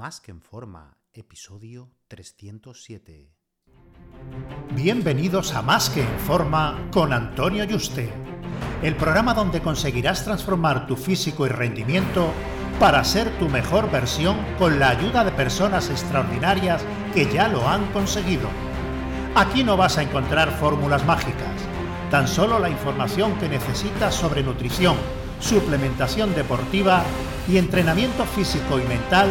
Más que en forma, episodio 307. Bienvenidos a Más que en forma con Antonio Yuste, el programa donde conseguirás transformar tu físico y rendimiento para ser tu mejor versión con la ayuda de personas extraordinarias que ya lo han conseguido. Aquí no vas a encontrar fórmulas mágicas, tan solo la información que necesitas sobre nutrición, suplementación deportiva y entrenamiento físico y mental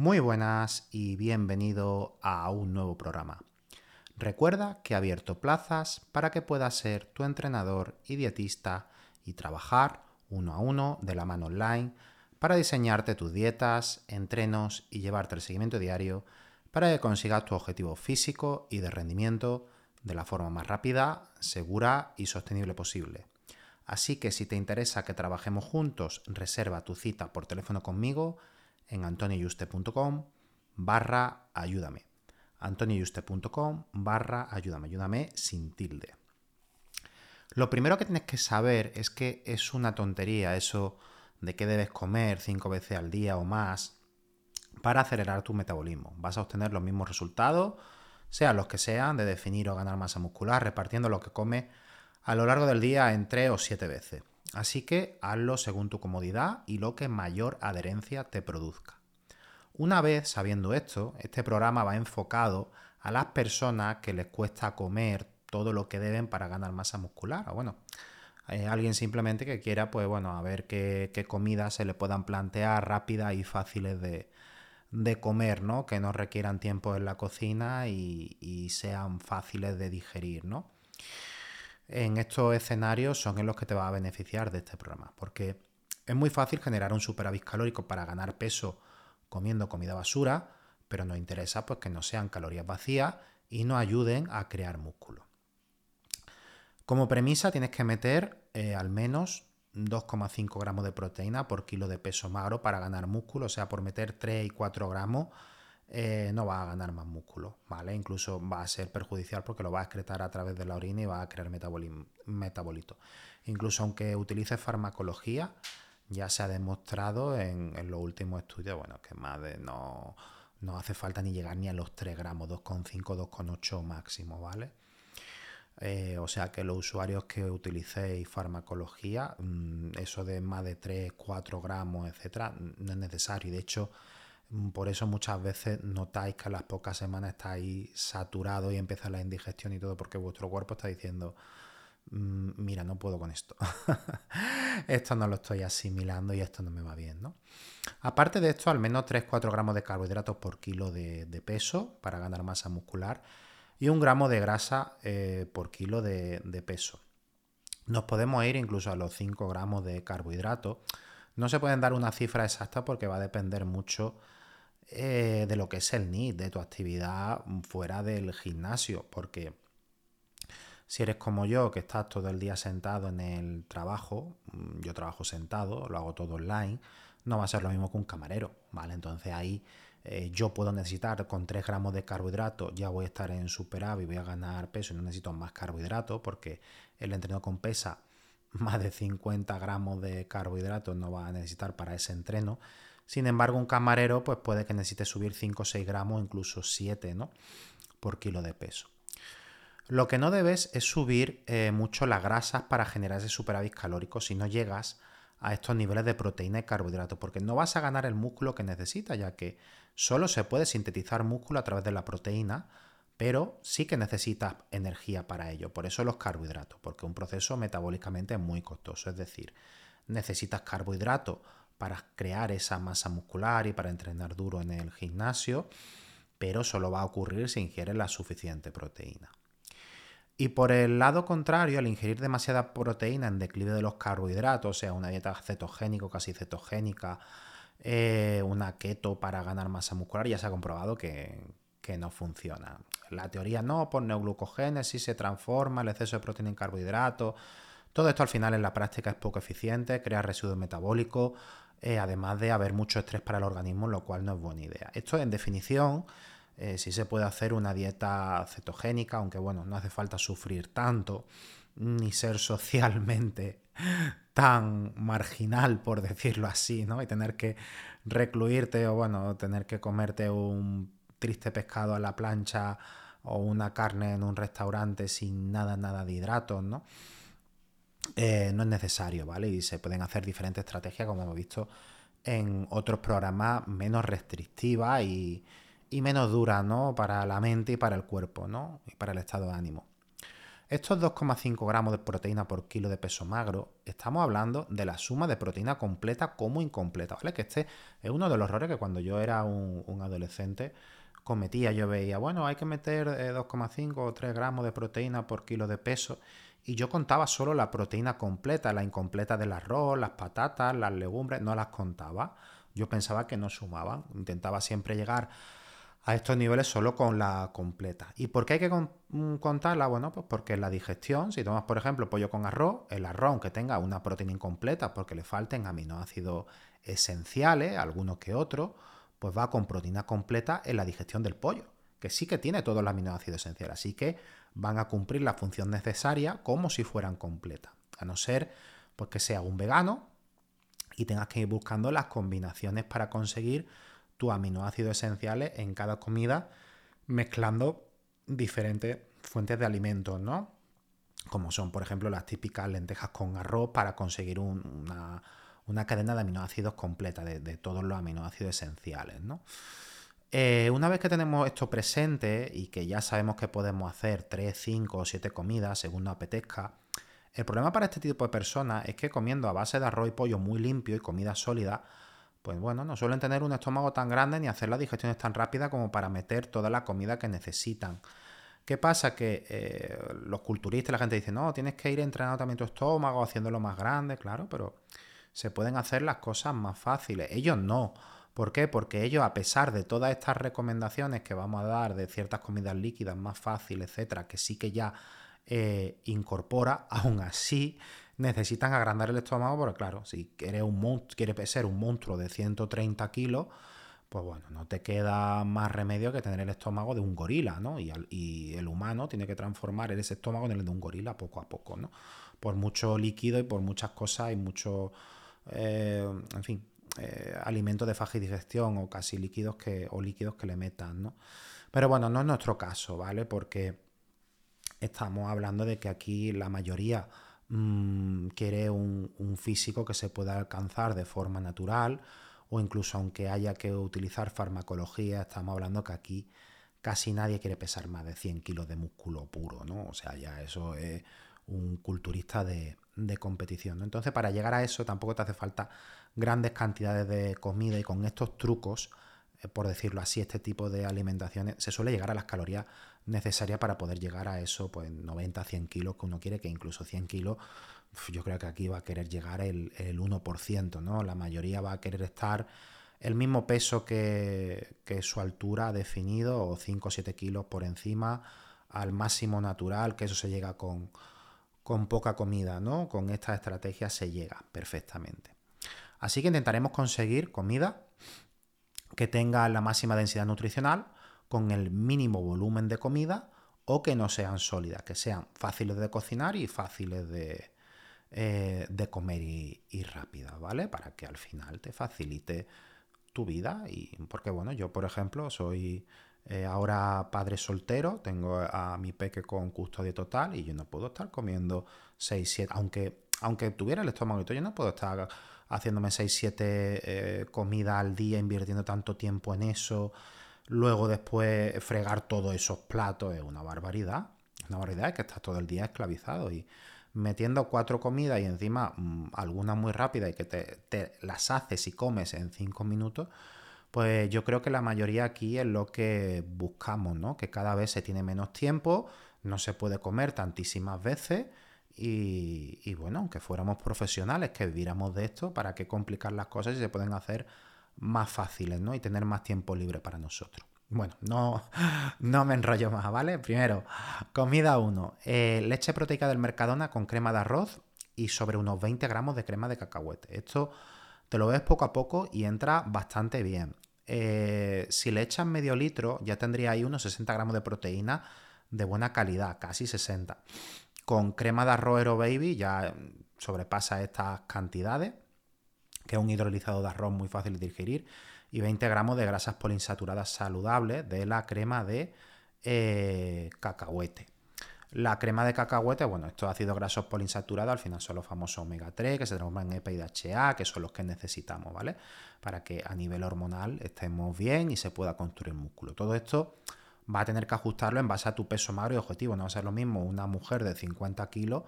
Muy buenas y bienvenido a un nuevo programa. Recuerda que he abierto plazas para que puedas ser tu entrenador y dietista y trabajar uno a uno de la mano online para diseñarte tus dietas, entrenos y llevarte el seguimiento diario para que consigas tu objetivo físico y de rendimiento de la forma más rápida, segura y sostenible posible. Así que si te interesa que trabajemos juntos, reserva tu cita por teléfono conmigo en antonioyuste.com barra ayúdame. antonioyuste.com barra ayúdame. Ayúdame sin tilde. Lo primero que tienes que saber es que es una tontería eso de que debes comer cinco veces al día o más para acelerar tu metabolismo. Vas a obtener los mismos resultados, sean los que sean, de definir o ganar masa muscular, repartiendo lo que comes a lo largo del día en tres o siete veces. Así que hazlo según tu comodidad y lo que mayor adherencia te produzca. Una vez sabiendo esto, este programa va enfocado a las personas que les cuesta comer todo lo que deben para ganar masa muscular. O bueno, hay alguien simplemente que quiera, pues bueno, a ver qué, qué comidas se le puedan plantear rápidas y fáciles de, comer, ¿no? Que no requieran tiempo en la cocina y, y sean fáciles de digerir, ¿no? En estos escenarios son en los que te va a beneficiar de este programa, porque es muy fácil generar un superávit calórico para ganar peso comiendo comida basura, pero nos interesa pues, que no sean calorías vacías y nos ayuden a crear músculo. Como premisa tienes que meter eh, al menos 2,5 gramos de proteína por kilo de peso magro para ganar músculo, o sea, por meter 3 y 4 gramos eh, no va a ganar más músculo, ¿vale? Incluso va a ser perjudicial porque lo va a excretar a través de la orina y va a crear metabolito. Incluso aunque utilice farmacología, ya se ha demostrado en, los últimos estudios, bueno, que más de no, no hace falta ni llegar ni a los 3 gramos, 2,5, 2,8 máximo, ¿vale? Eh, o sea que los usuarios que utilicéis farmacología, mm, eso de más de 3, 4 gramos, etcétera, no es necesario. Y de hecho, por eso muchas veces notáis que a las pocas semanas estáis saturados y empieza la indigestión y todo, porque vuestro cuerpo está diciendo, mm, mira, no puedo con esto. esto no lo estoy asimilando y esto no me va bien, ¿no? Aparte de esto, al menos 3-4 gramos de carbohidratos por kilo de, peso para ganar masa muscular y un gramo de grasa eh, por kilo de, de peso. Nos podemos ir incluso a los 5 gramos de carbohidratos. No se pueden dar una cifra exacta porque va a depender mucho eh, de lo que es el NIT, de tu actividad fuera del gimnasio, porque si eres como yo, que estás todo el día sentado en el trabajo, mm, yo trabajo sentado, lo hago todo online, no va a ser lo mismo que un camarero, ¿vale? Entonces ahí eh, yo puedo necesitar con 3 gramos de carbohidratos, ya voy a estar en superávit, voy a ganar peso y no necesito más carbohidratos porque el entreno con pesa más de 50 gramos de carbohidratos no va a necesitar para ese entreno. Sin embargo, un camarero pues puede que necesite subir 5 o 6 gramos, incluso 7 ¿no? por kilo de peso. Lo que no debes es subir eh, mucho las grasas para generar ese superávit calórico si no llegas a estos niveles de proteína y carbohidratos, porque no vas a ganar el músculo que necesitas, ya que solo se puede sintetizar músculo a través de la proteína, pero sí que necesitas energía para ello. Por eso los carbohidratos, porque un proceso metabólicamente es muy costoso, es decir, necesitas carbohidratos para crear esa masa muscular y para entrenar duro en el gimnasio, pero solo va a ocurrir si ingieres la suficiente proteína. Y por el lado contrario, al ingerir demasiada proteína en declive de los carbohidratos, o sea, una dieta cetogénica, casi cetogénica, eh, una keto para ganar masa muscular, ya se ha comprobado que, que no funciona. La teoría no, por neoglucogénesis se transforma el exceso de proteína en carbohidratos. Todo esto al final en la práctica es poco eficiente, crea residuos metabólicos, eh, además de haber mucho estrés para el organismo, lo cual no es buena idea. Esto en definición, eh, si se puede hacer una dieta cetogénica, aunque bueno, no hace falta sufrir tanto, ni ser socialmente tan marginal, por decirlo así, ¿no? Y tener que recluirte o bueno, tener que comerte un triste pescado a la plancha o una carne en un restaurante sin nada, nada de hidratos, ¿no? Eh, no es necesario, ¿vale? Y se pueden hacer diferentes estrategias, como hemos visto en otros programas, menos restrictivas y, y menos duras, ¿no? Para la mente y para el cuerpo, ¿no? Y para el estado de ánimo. Estos 2,5 gramos de proteína por kilo de peso magro, estamos hablando de la suma de proteína completa como incompleta, ¿vale? Que este es uno de los errores que cuando yo era un, un adolescente cometía. Yo veía, bueno, hay que meter 2,5 eh, o 3 gramos de proteína por kilo de peso. Y yo contaba solo la proteína completa, la incompleta del arroz, las patatas, las legumbres, no las contaba. Yo pensaba que no sumaban. Intentaba siempre llegar a estos niveles solo con la completa. ¿Y por qué hay que mm, contarla? Bueno, pues porque la digestión, si tomas por ejemplo pollo con arroz, el arroz aunque tenga una proteína incompleta porque le falten aminoácidos esenciales, algunos que otros, pues va con proteína completa en la digestión del pollo, que sí que tiene todos los aminoácidos esenciales, así que van a cumplir la función necesaria como si fueran completas, a no ser pues, que sea un vegano y tengas que ir buscando las combinaciones para conseguir tus aminoácidos esenciales en cada comida, mezclando diferentes fuentes de alimentos, ¿no? Como son, por ejemplo, las típicas lentejas con arroz para conseguir una una cadena de aminoácidos completa de, todos los aminoácidos esenciales. ¿no? Eh, una vez que tenemos esto presente y que ya sabemos que podemos hacer 3, 5 o 7 comidas según nos apetezca, el problema para este tipo de personas es que comiendo a base de arroz y pollo muy limpio y comida sólida, pues bueno, no suelen tener un estómago tan grande ni hacer las digestiones tan rápidas como para meter toda la comida que necesitan. ¿Qué pasa? Que eh, los culturistas, la gente dice, no, tienes que ir entrenando también tu estómago, haciéndolo más grande, claro, pero se pueden hacer las cosas más fáciles. Ellos no. ¿Por qué? Porque ellos, a pesar de todas estas recomendaciones que vamos a dar de ciertas comidas líquidas más fáciles, etcétera, que sí que ya eh, incorpora, aún así necesitan agrandar el estómago, porque claro, si quieres, un quieres ser un monstruo de 130 kilos, pues bueno, no te queda más remedio que tener el estómago de un gorila, ¿no? Y, y, el humano tiene que transformar ese estómago en el de un gorila poco a poco, ¿no? Por mucho líquido y por muchas cosas y mucho eh, en fin, eh, alimentos de y digestión o casi líquidos que, o líquidos que le metan, ¿no? Pero bueno, no es nuestro caso, ¿vale? Porque estamos hablando de que aquí la mayoría mm, quiere un, físico que se pueda alcanzar de forma natural o incluso aunque haya que utilizar farmacología, estamos hablando que aquí casi nadie quiere pesar más de 100 kilos de músculo puro, ¿no? O sea, ya eso es un culturista de competición. Entonces, para llegar a eso tampoco te hace falta grandes cantidades de comida y con estos trucos, eh, por decirlo así, este tipo de alimentaciones, se suele llegar a las calorías necesarias para poder llegar a eso, pues 90, 100 kilos que uno quiere, que incluso 100 kilos, yo creo que aquí va a querer llegar el, el 1%, ¿no? La mayoría va a querer estar el mismo peso que, que su altura ha definido, o 5 o 7 kilos por encima, al máximo natural, que eso se llega con con poca comida, ¿no? Con esta estrategia se llega perfectamente. Así que intentaremos conseguir comida que tenga la máxima densidad nutricional con el mínimo volumen de comida o que no sean sólidas, que sean fáciles de cocinar y fáciles de, eh, de comer y, rápidas, ¿vale? Para que al final te facilite tu vida y porque bueno, yo por ejemplo soy eh, ahora padre soltero, tengo a mi peque con custodia total y yo no puedo estar comiendo 6, 7, aunque, aunque tuviera el estómago y todo, yo no puedo estar haciéndome 6, 7 eh, comidas al día, invirtiendo tanto tiempo en eso, luego después fregar todos esos platos, es una barbaridad. Una barbaridad es que estás todo el día esclavizado y metiendo cuatro comidas y encima mm, algunas muy rápidas y que te, te las haces y comes en 5 minutos, pues yo creo que la mayoría aquí es lo que buscamos, ¿no? Que cada vez se tiene menos tiempo, no se puede comer tantísimas veces y, bueno, aunque fuéramos profesionales, que viviéramos de esto, ¿para qué complicar las cosas si se pueden hacer más fáciles, ¿no? Y tener más tiempo libre para nosotros. Bueno, no, no me enrollo más, ¿vale? Primero, comida 1. Eh, leche proteica del Mercadona con crema de arroz y sobre unos 20 gramos de crema de cacahuete. Esto te lo ves poco a poco y entra bastante bien. Eh, si le echas medio litro, ya tendría ahí unos 60 gramos de proteína de buena calidad, casi 60. Con crema de arroz Aero Baby ya sobrepasa estas cantidades, que es un hidrolizado de arroz muy fácil de digerir y 20 gramos de grasas poliinsaturadas saludables de la crema de eh, cacahuete. La crema de cacahuete, bueno, estos ácidos grasos poliinsaturados al final son los famosos omega 3 que se transforman en EPA y DHA, que son los que necesitamos, ¿vale? Para que a nivel hormonal estemos bien y se pueda construir músculo. Todo esto va a tener que ajustarlo en base a tu peso magro y objetivo. No va a ser lo mismo una mujer de 50 kilos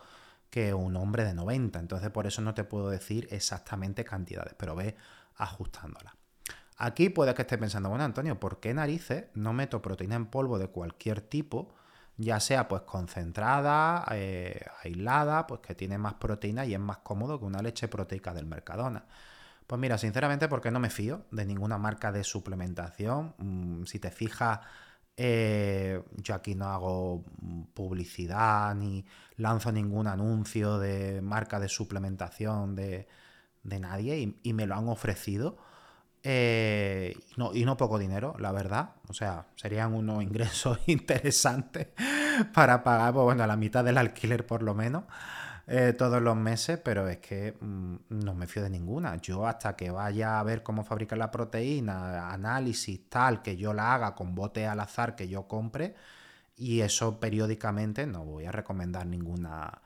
que un hombre de 90. Entonces, por eso no te puedo decir exactamente cantidades, pero ve ajustándola. Aquí puede que esté pensando, bueno, Antonio, ¿por qué narices no meto proteína en polvo de cualquier tipo? Ya sea pues concentrada, eh, aislada, pues que tiene más proteína y es más cómodo que una leche proteica del Mercadona. Pues mira, sinceramente, porque no me fío de ninguna marca de suplementación. Mm, si te fijas, eh, yo aquí no hago publicidad ni lanzo ningún anuncio de marca de suplementación de, nadie y me lo han ofrecido eh, no, y no poco dinero, la verdad. O sea, serían unos ingresos interesantes para pagar, pues, la mitad del alquiler por lo menos, eh, todos los meses, pero es que mm, no me fío de ninguna. Yo hasta que vaya a ver cómo fabricar la proteína, análisis tal, que yo la haga con bote al azar que yo compre, y eso periódicamente no voy a recomendar ninguna,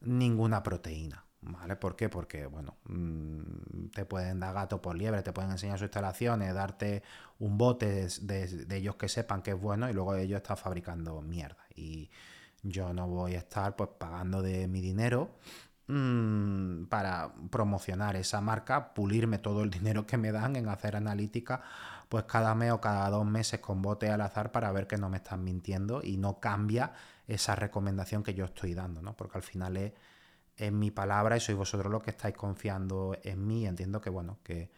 ninguna proteína. ¿Vale? ¿Por qué? Porque, bueno, mm, te pueden dar gato por liebre, te pueden enseñar sus instalaciones, darte un bote de, ellos que sepan que es bueno y luego ellos están fabricando mierda. Y yo no voy a estar pues pagando de mi dinero mm, para promocionar esa marca, pulirme todo el dinero que me dan en hacer analítica pues cada mes o cada dos meses con bote al azar para ver que no me están mintiendo y no cambia esa recomendación que yo estoy dando, ¿no? Porque al final es en mi palabra y sois vosotros los que estáis confiando en mí. Entiendo que, bueno, que,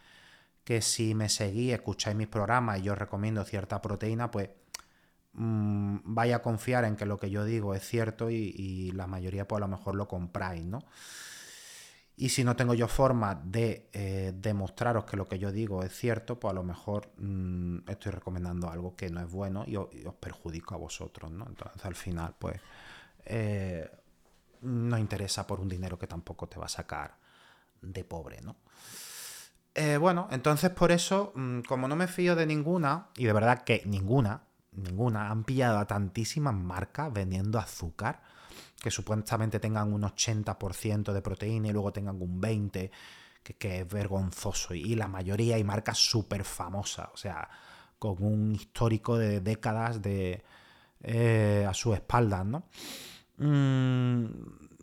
que si me seguís, escucháis mis programas y yo recomiendo cierta proteína, pues mm, vaya a confiar en que lo que yo digo es cierto y, la mayoría pues a lo mejor lo compráis, ¿no? Y si no tengo yo forma de eh, demostraros que lo que yo digo es cierto, pues a lo mejor mm, estoy recomendando algo que no es bueno y, os perjudico a vosotros, ¿no? Entonces al final, pues eh, no interesa por un dinero que tampoco te va a sacar de pobre, ¿no? Eh, bueno, entonces por eso, mm, como no me fío de ninguna, y de verdad que ninguna, ninguna, han pillado a tantísimas marcas vendiendo azúcar, que supuestamente tengan un 80% de proteína y luego tengan un 20%, que, es vergonzoso. Y la mayoría hay marcas súper famosas, o sea, con un histórico de décadas de, eh, a su espalda, ¿no? Mm,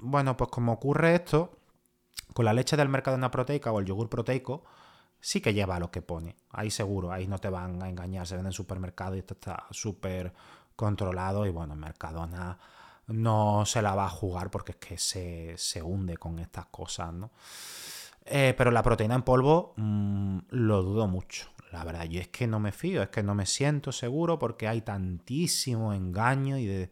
bueno, pues como ocurre esto, con la leche del Mercadona proteica o el yogur proteico, sí que lleva lo que pone. Ahí seguro, ahí no te van a engañar. Se vende en supermercado y esto está súper controlado. Y bueno, Mercadona no se la va a jugar porque es que se, hunde con estas cosas, ¿no? Eh, pero la proteína en polvo mm, lo dudo mucho. La verdad, yo es que no me fío, es que no me siento seguro porque hay tantísimo engaño y de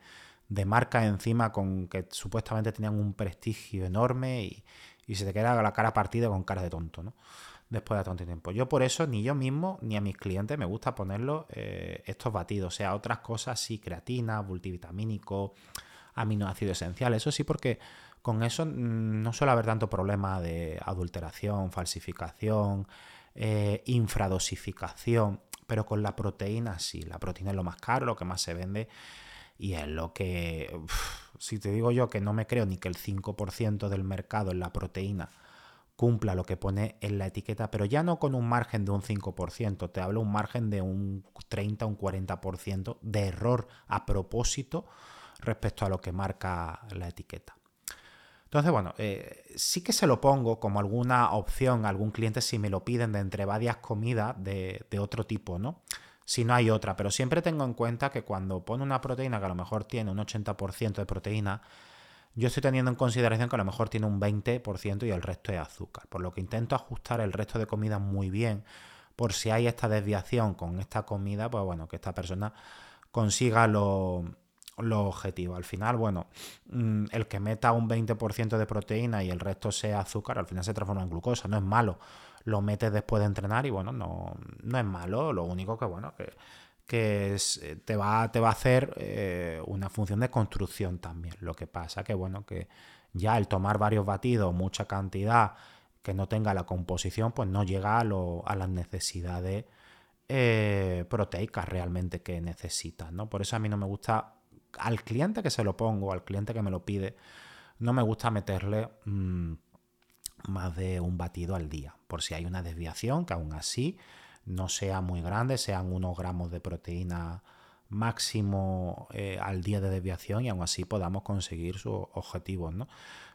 de marcas encima con que supuestamente tenían un prestigio enorme y, se te queda la cara partida con cara de tonto, ¿no? Después de tanto tiempo. Yo por eso ni yo mismo ni a mis clientes me gusta ponerlo eh, estos batidos. O sea, otras cosas sí, creatina, multivitamínico, aminoácidos esenciales. Eso sí, porque con eso mm, no suele haber tanto problema de adulteración, falsificación, eh, infradosificación. Pero con la proteína sí. La proteína es lo más caro, lo que más se vende y es lo que, si te digo yo que no me creo ni que el 5% del mercado en la proteína cumpla lo que pone en la etiqueta, pero ya no con un margen de un 5%, te hablo un margen de un 30, un 40% de error a propósito respecto a lo que marca la etiqueta. Entonces, bueno, eh, sí que se lo pongo como alguna opción a algún cliente si me lo piden de entre varias comidas de, de otro tipo, ¿no? si no hay otra. Pero siempre tengo en cuenta que cuando pone una proteína que a lo mejor tiene un 80% de proteína, yo estoy teniendo en consideración que a lo mejor tiene un 20% y el resto es azúcar. Por lo que intento ajustar el resto de comida muy bien por si hay esta desviación con esta comida, pues bueno, que esta persona consiga los objetivos. Al final, bueno, mm, el que meta un 20% de proteína y el resto sea azúcar, al final se transforma en glucosa, no es malo. Lo metes después de entrenar y bueno, no, no es malo, lo único que bueno, que que eh, te, va, te va a hacer eh, una función de construcción también. Lo que pasa que, bueno, que ya el tomar varios batidos, mucha cantidad, que no tenga la composición, pues no llega a, a las necesidades eh, proteicas realmente que necesitas, ¿no? Por eso a mí no me gusta, al cliente que se lo pongo, al cliente que me lo pide, no me gusta meterle mm, más de un batido al día, por si hay una desviación, que aún así no sea muy grande, sean unos gramos de proteína máximo eh, al día de desviación y aún así podamos conseguir sus objetivos. ¿no?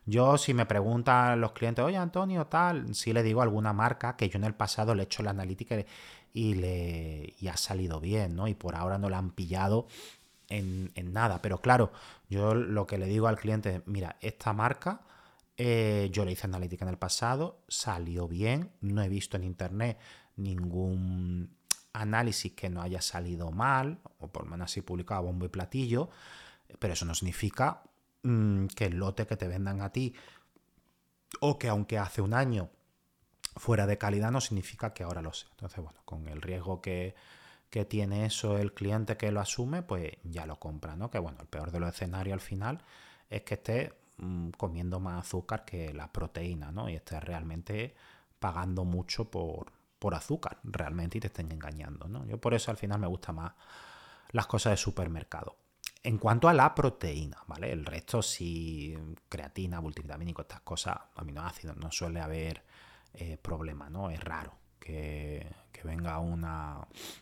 Yo si me preguntan los clientes, oye Antonio, tal, si le digo alguna marca que yo en el pasado le he hecho la analítica y, le, y ha salido bien, ¿no? Y por ahora no la han pillado en, nada. Pero claro, yo lo que le digo al cliente es, mira, esta marca... Eh, yo le hice analítica en el pasado, salió bien, no he visto en internet ningún análisis que no haya salido mal, o por lo menos así publicado bombo y platillo, pero eso no significa mm, que el lote que te vendan a ti, o que aunque hace un año fuera de calidad, no significa que ahora lo sea. Entonces, bueno, con el riesgo que, que tiene eso el cliente que lo asume, pues ya lo compra, ¿no? Que bueno, el peor de los escenarios al final es que esté mm, comiendo más azúcar que la proteína, ¿no? Y esté realmente pagando mucho por, por azúcar realmente y te estén engañando. ¿no? Yo por eso al final me gusta más las cosas de supermercado. En cuanto a la proteína, ¿vale? El resto, si creatina, multivitamínico, estas cosas, aminoácidos, no suele haber eh, problema, ¿no? Es raro que, venga una.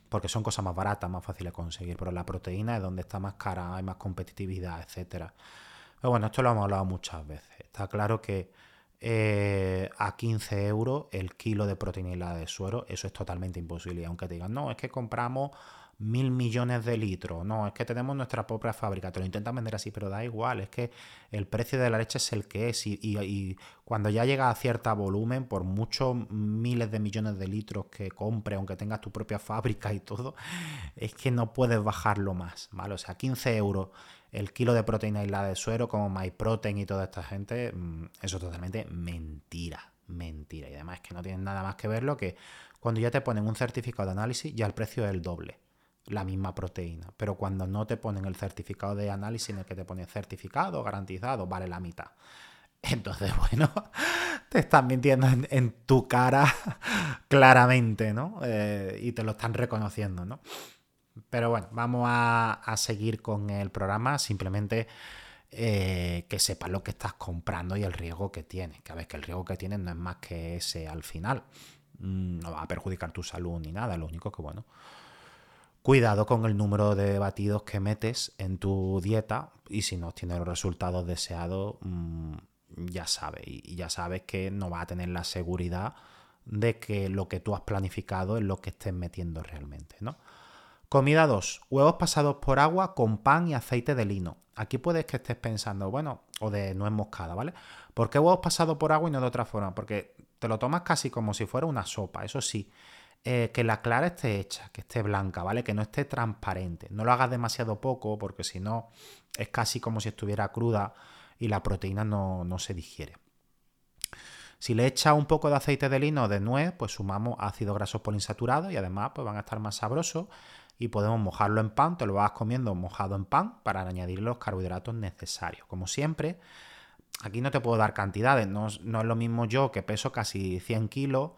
Porque son cosas más baratas, más fáciles de conseguir. Pero la proteína es donde está más cara, hay más competitividad, etcétera. Pero bueno, esto lo hemos hablado muchas veces. Está claro que eh, a 15 euros el kilo de proteína de suero, eso es totalmente imposible. Aunque te digan, no, es que compramos mil millones de litros, no, es que tenemos nuestra propia fábrica, te lo intentan vender así, pero da igual, es que el precio de la leche es el que es y, cuando ya llega a cierto volumen, por muchos miles de millones de litros que compre, aunque tengas tu propia fábrica y todo, es que no puedes bajarlo más, ¿vale? O sea, 15 euros el kilo de proteína aislada de suero, como MyProtein y toda esta gente, mm, eso es totalmente mentira, mentira. Y además es que no tienen nada más que verlo que cuando ya te ponen un certificado de análisis, ya el precio es el doble, la misma proteína. Pero cuando no te ponen el certificado de análisis en el que te pone certificado, garantizado, vale la mitad. Entonces, bueno, te están mintiendo en, tu cara claramente, ¿no? Eh, y te lo están reconociendo, ¿no? Pero bueno, vamos a, seguir con el programa. Simplemente eh, que sepas lo que estás comprando y el riesgo que tienes. Que a ver, que el riesgo que tienes no es más que ese al final. Mm, no va a perjudicar tu salud ni nada. Lo único que, bueno, cuidado con el número de batidos que metes en tu dieta. Y si no obtienes los resultados deseados, mm, ya sabes. Y ya sabes que no vas a tener la seguridad de que lo que tú has planificado es lo que estés metiendo realmente, ¿no? Comida 2. Huevos pasados por agua con pan y aceite de lino. Aquí puedes que estés pensando, bueno, o de nuez moscada, ¿vale? ¿Por qué huevos pasados por agua y no de otra forma? Porque te lo tomas casi como si fuera una sopa, eso sí. Eh, que la clara esté hecha, que esté blanca, ¿vale? Que no esté transparente. No lo hagas demasiado poco porque si no es casi como si estuviera cruda y la proteína no, no se digiere. Si le echas un poco de aceite de lino o de nuez, pues sumamos ácidos grasos poliinsaturados y además pues van a estar más sabrosos y podemos mojarlo en pan, te lo vas comiendo mojado en pan para añadir los carbohidratos necesarios. Como siempre, aquí no te puedo dar cantidades, no, es lo mismo yo que peso casi 100 kilos,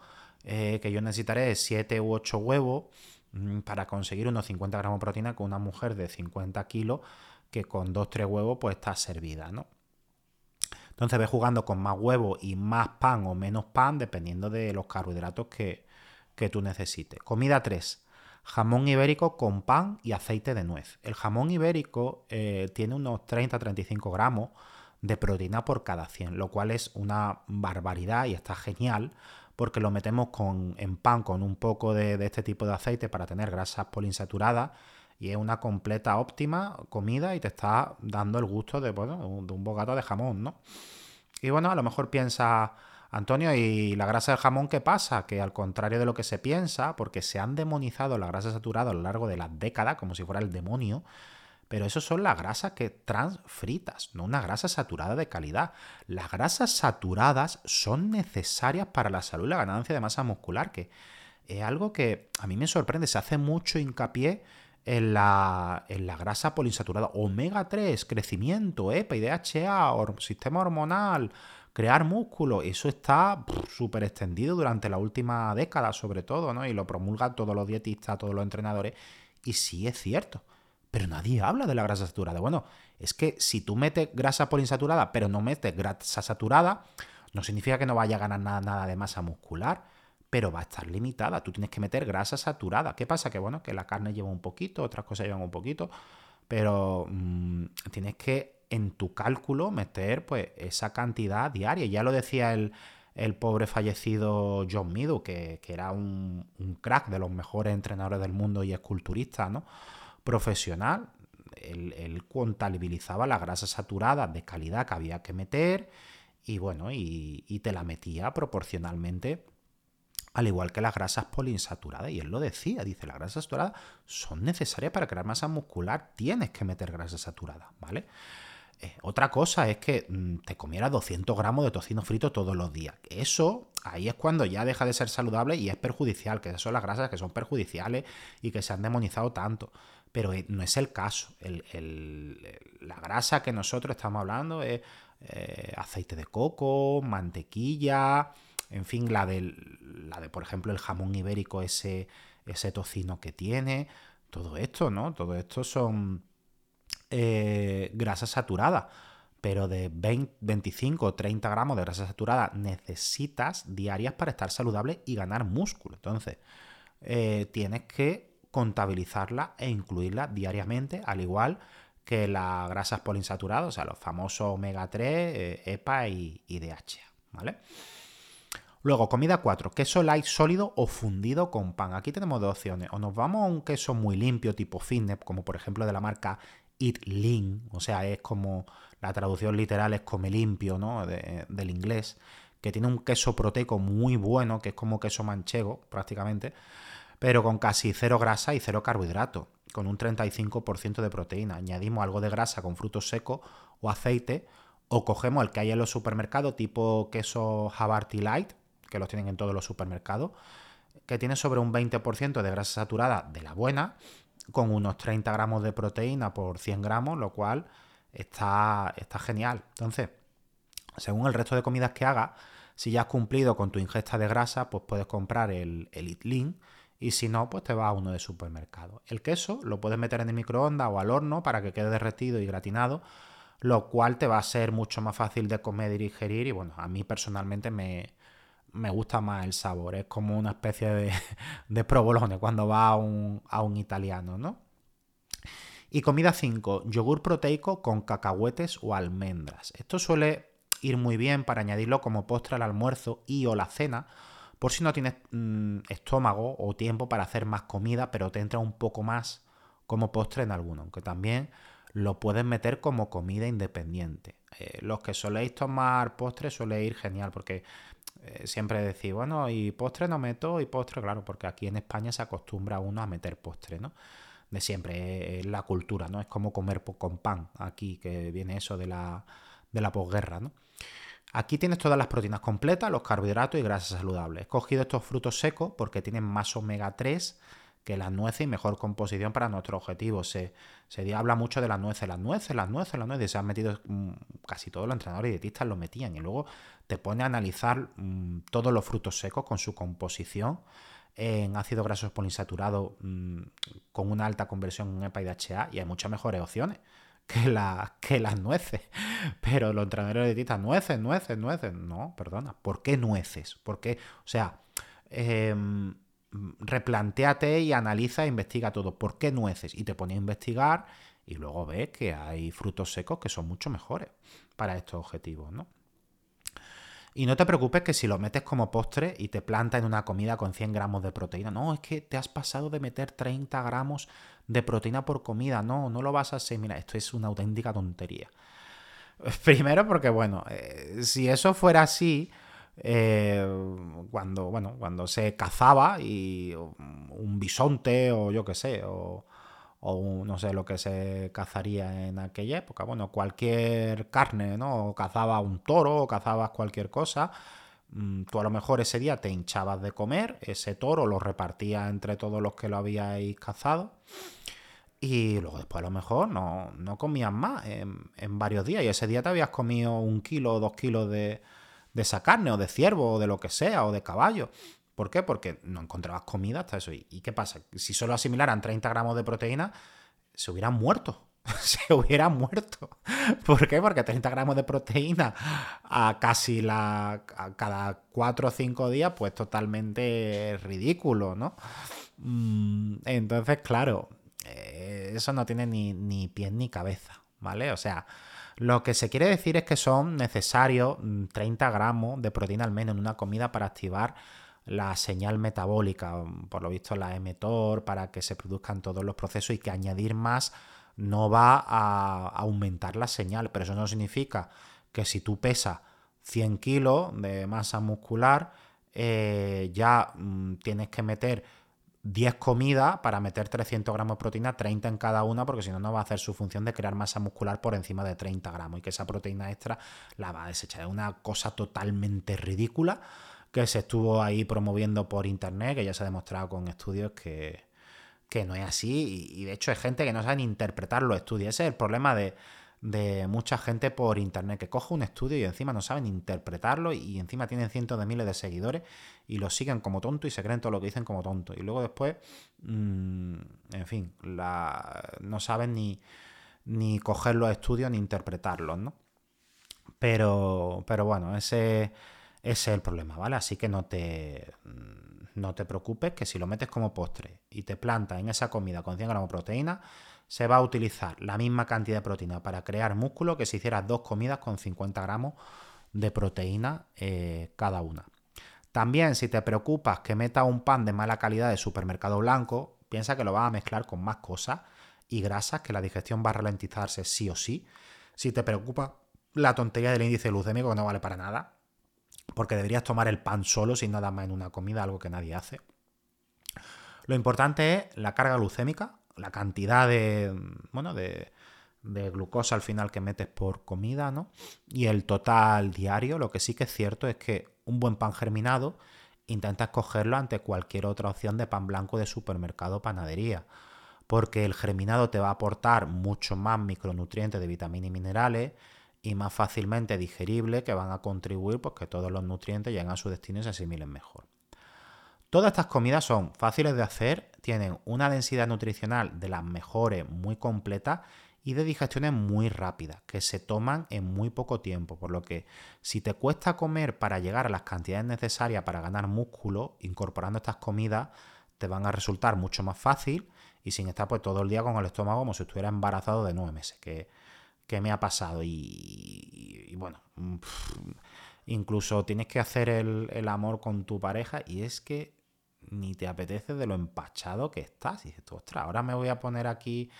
eh, que yo necesitaré 7 u 8 huevos mm, para conseguir unos 50 gramos de proteína con una mujer de 50 kilos que con 2-3 huevos pues está servida, ¿no? Entonces ve jugando con más huevos y más pan o menos pan dependiendo de los carbohidratos que, que tú necesites. Comida 3 jamón ibérico con pan y aceite de nuez. El jamón ibérico eh, tiene unos 30-35 gramos de proteína por cada 100, lo cual es una barbaridad y está genial porque lo metemos con, en pan con un poco de, este tipo de aceite para tener grasas poliinsaturadas y es una completa óptima comida y te está dando el gusto de, de un bocado de jamón, ¿no? Y bueno, a lo mejor piensa Antonio, ¿y la grasa del jamón qué pasa? Que al contrario de lo que se piensa, porque se han demonizado la grasa saturada a lo largo de las décadas, como si fuera el demonio, pero eso son las grasas que transfritas, no una grasa saturada de calidad. Las grasas saturadas son necesarias para la salud y la ganancia de masa muscular, que es algo que a mí me sorprende. Se hace mucho hincapié en la, en la grasa poliinsaturada. Omega 3, crecimiento, EPA y DHA, sistema hormonal, crear músculo, eso está súper extendido durante la última década sobre todo, ¿no? Y lo promulgan todos los dietistas, todos los entrenadores, y sí es cierto. Pero nadie habla de la grasa saturada. Bueno, es que si tú metes grasa poliinsaturada, pero no metes grasa saturada, no significa que no vaya a ganar nada, nada de masa muscular, pero va a estar limitada. Tú tienes que meter grasa saturada. ¿Qué pasa? Que bueno, que la carne lleva un poquito, otras cosas llevan un poquito, pero mm, tienes que en tu cálculo meter pues esa cantidad diaria. Ya lo decía el, pobre fallecido John Meadow, que, era un, crack de los mejores entrenadores del mundo y esculturista, ¿no? Profesional. Él, contabilizaba la grasa saturada de calidad que había que meter y bueno, y, y te la metía proporcionalmente al igual que las grasas poliinsaturadas. Y él lo decía, dice, las grasas saturadas son necesarias para crear masa muscular, tienes que meter grasa saturada, ¿vale? Eh, otra cosa es que mm, te comieras 200 gramos de tocino frito todos los días. Eso, ahí es cuando ya deja de ser saludable y es perjudicial, que esas son las grasas que son perjudiciales y que se han demonizado tanto. Pero eh, no es el caso. la grasa que nosotros estamos hablando es eh, aceite de coco, mantequilla, en fin, la de, la de, por ejemplo, el jamón ibérico, ese, ese tocino que tiene. Todo esto, ¿no? Todo esto son eh, grasa saturada, pero de 20, 25 o 30 gramos de grasa saturada necesitas diarias para estar saludable y ganar músculo. Entonces, eh, tienes que contabilizarla e incluirla diariamente, al igual que las grasas poliinsaturadas, o sea, los famosos omega 3, eh, EPA y, y, DHA, ¿vale? Luego, comida 4, queso light sólido o fundido con pan. Aquí tenemos dos opciones. O nos vamos a un queso muy limpio, tipo fitness, como por ejemplo de la marca Eat Lean, o sea, es como la traducción literal es come limpio, ¿no? del inglés, que tiene un queso proteico muy bueno, que es como queso manchego prácticamente, pero con casi cero grasa y cero carbohidrato, con un 35% de proteína. Añadimos algo de grasa con frutos secos o aceite, o cogemos el que hay en los supermercados, tipo queso Havarti Light, que los tienen en todos los supermercados, que tiene sobre un 20% de grasa saturada de la buena, con unos 30 gramos de proteína por 100 gramos, lo cual está, está genial. Entonces, según el resto de comidas que hagas, si ya has cumplido con tu ingesta de grasa, pues puedes comprar el, el Lean y si no, pues te vas a uno de supermercado. El queso lo puedes meter en el microondas o al horno para que quede derretido y gratinado, lo cual te va a ser mucho más fácil de comer y digerir y bueno, a mí personalmente me, me gusta más el sabor. Es como una especie de, de provolone cuando va a un, a un italiano, ¿no? Y comida 5, yogur proteico con cacahuetes o almendras. Esto suele ir muy bien para añadirlo como postre al almuerzo y o la cena, por si no tienes mm, estómago o tiempo para hacer más comida, pero te entra un poco más como postre en alguno, aunque también lo puedes meter como comida independiente. Eh, los que soléis tomar postre suele ir genial porque eh, siempre decir, bueno, y postre no meto, y postre, claro, porque aquí en España se acostumbra uno a meter postre, ¿no? De siempre, es la cultura, ¿no? Es como comer con pan aquí, que viene eso de la, de la posguerra, ¿no? Aquí tienes todas las proteínas completas, los carbohidratos y grasas saludables. He cogido estos frutos secos porque tienen más omega 3 que las nueces y mejor composición para nuestro objetivo. Se, habla mucho de las nueces, las nueces, las nueces, las nueces. Se han metido mm, casi todos los entrenadores y dietistas lo metían. Y luego te pone a analizar mm, todos los frutos secos con su composición en ácidos grasos poliinsaturados mm, con una alta conversión en EPA y DHA y hay muchas mejores opciones que, la, que las nueces. Pero los entrenadores dietistas, nueces, nueces, nueces. No, perdona. ¿Por qué nueces? ¿Por qué? O sea, eh, replanteate y analiza e investiga todo. ¿Por qué nueces? Y te pone a investigar y luego ves que hay frutos secos que son mucho mejores para estos objetivos, ¿no? Y no te preocupes que si lo metes como postre y te planta en una comida con 100 gramos de proteína, no, es que te has pasado de meter 30 gramos de proteína por comida, no, no lo vas a hacer, mira, esto es una auténtica tontería. Primero porque, bueno, eh, si eso fuera así, eh, cuando, bueno, cuando se cazaba y un bisonte o yo qué sé, o, no sé lo que se cazaría en aquella época, bueno, cualquier carne, ¿no? O cazaba un toro o cazabas cualquier cosa, mm, tú a lo mejor ese día te hinchabas de comer, ese toro lo repartías entre todos los que lo habíais cazado. Y luego después a lo mejor no, no comías más en, en, varios días. Y ese día te habías comido un kilo o dos kilos de, de esa carne, o de ciervo, o de lo que sea, o de caballo. ¿Por qué? Porque no encontrabas comida hasta eso. ¿Y qué pasa? Si solo asimilaran 30 gramos de proteína, se hubieran muerto. se hubieran muerto. ¿Por qué? Porque 30 gramos de proteína a casi la, a cada 4 o 5 días, pues totalmente ridículo, ¿no? Mm, entonces, claro, eh, eso no tiene ni, ni pies ni cabeza, ¿vale? O sea, lo que se quiere decir es que son necesarios 30 mm, gramos de proteína al menos en una comida para activar la señal metabólica, por lo visto la mTOR, para que se produzcan todos los procesos y que añadir más no va a aumentar la señal, pero eso no significa que si tú pesas 100 kilos de masa muscular, eh, ya mm, tienes que meter 10 comidas para meter 300 gramos de proteína, 30 en cada una, porque si no, no va a hacer su función de crear masa muscular por encima de 30 gramos. Y que esa proteína extra la va a desechar. Es una cosa totalmente ridícula que se estuvo ahí promoviendo por internet, que ya se ha demostrado con estudios que, que no es así y, de hecho hay gente que no sabe interpretar los estudios. Ese es el problema de de mucha gente por internet que coge un estudio y encima no saben interpretarlo y encima tienen cientos de miles de seguidores y lo siguen como tonto y se creen todo lo que dicen como tonto. Y luego después, mm, en fin, la, no saben ni, ni coger los estudios ni interpretarlos, ¿no? Pero, pero bueno, ese, ese es el problema, ¿vale? Así que no te, no te preocupes que si lo metes como postre y te plantas en esa comida con 100 gramos de proteína, se va a utilizar la misma cantidad de proteína para crear músculo que si hicieras dos comidas con 50 gramos de proteína eh, cada una. También si te preocupas que meta un pan de mala calidad de supermercado blanco, piensa que lo vas a mezclar con más cosas y grasas, que la digestión va a ralentizarse sí o sí. Si te preocupa la tontería del índice glucémico, que no vale para nada, porque deberías tomar el pan solo sin nada más en una comida, algo que nadie hace. Lo importante es la carga glucémica, la cantidad de, bueno, de, glucosa al final que metes por comida, ¿no? Y el total diario, lo que sí que es cierto es que un buen pan germinado intenta escogerlo ante cualquier otra opción de pan blanco de supermercado o panadería, porque el germinado te va a aportar mucho más micronutrientes de vitaminas y minerales y más fácilmente digerible que van a contribuir pues, que todos los nutrientes lleguen a su destino y se asimilen mejor. Todas estas comidas son fáciles de hacer, tienen una densidad nutricional de las mejores, muy completa y de digestiones muy rápidas, que se toman en muy poco tiempo, por lo que si te cuesta comer para llegar a las cantidades necesarias para ganar músculo, incorporando estas comidas te van a resultar mucho más fácil y sin estar pues todo el día con el estómago como si estuviera embarazado de nueve meses, que, me ha pasado y, bueno, incluso tienes que hacer el, el amor con tu pareja y es que ni te apetece de lo empachado que estás. Y dices, ostras, ahora me voy a poner aquí,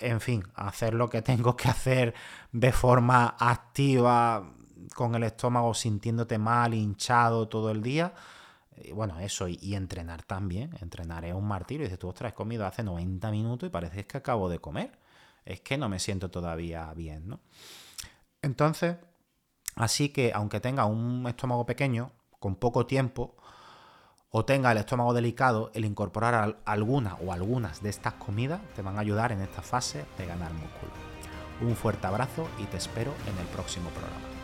en fin, a hacer lo que tengo que hacer de forma activa, con el estómago sintiéndote mal, hinchado todo el día. Y bueno, eso, y, entrenar también. Entrenar es un martirio. Y dices, tú, ostras, he comido hace 90 minutos y parece que acabo de comer. Es que no me siento todavía bien, ¿no? Entonces, así que aunque tenga un estómago pequeño, con poco tiempo, o tenga el estómago delicado, el incorporar alguna o algunas de estas comidas te van a ayudar en esta fase de ganar músculo. Un fuerte abrazo y te espero en el próximo programa.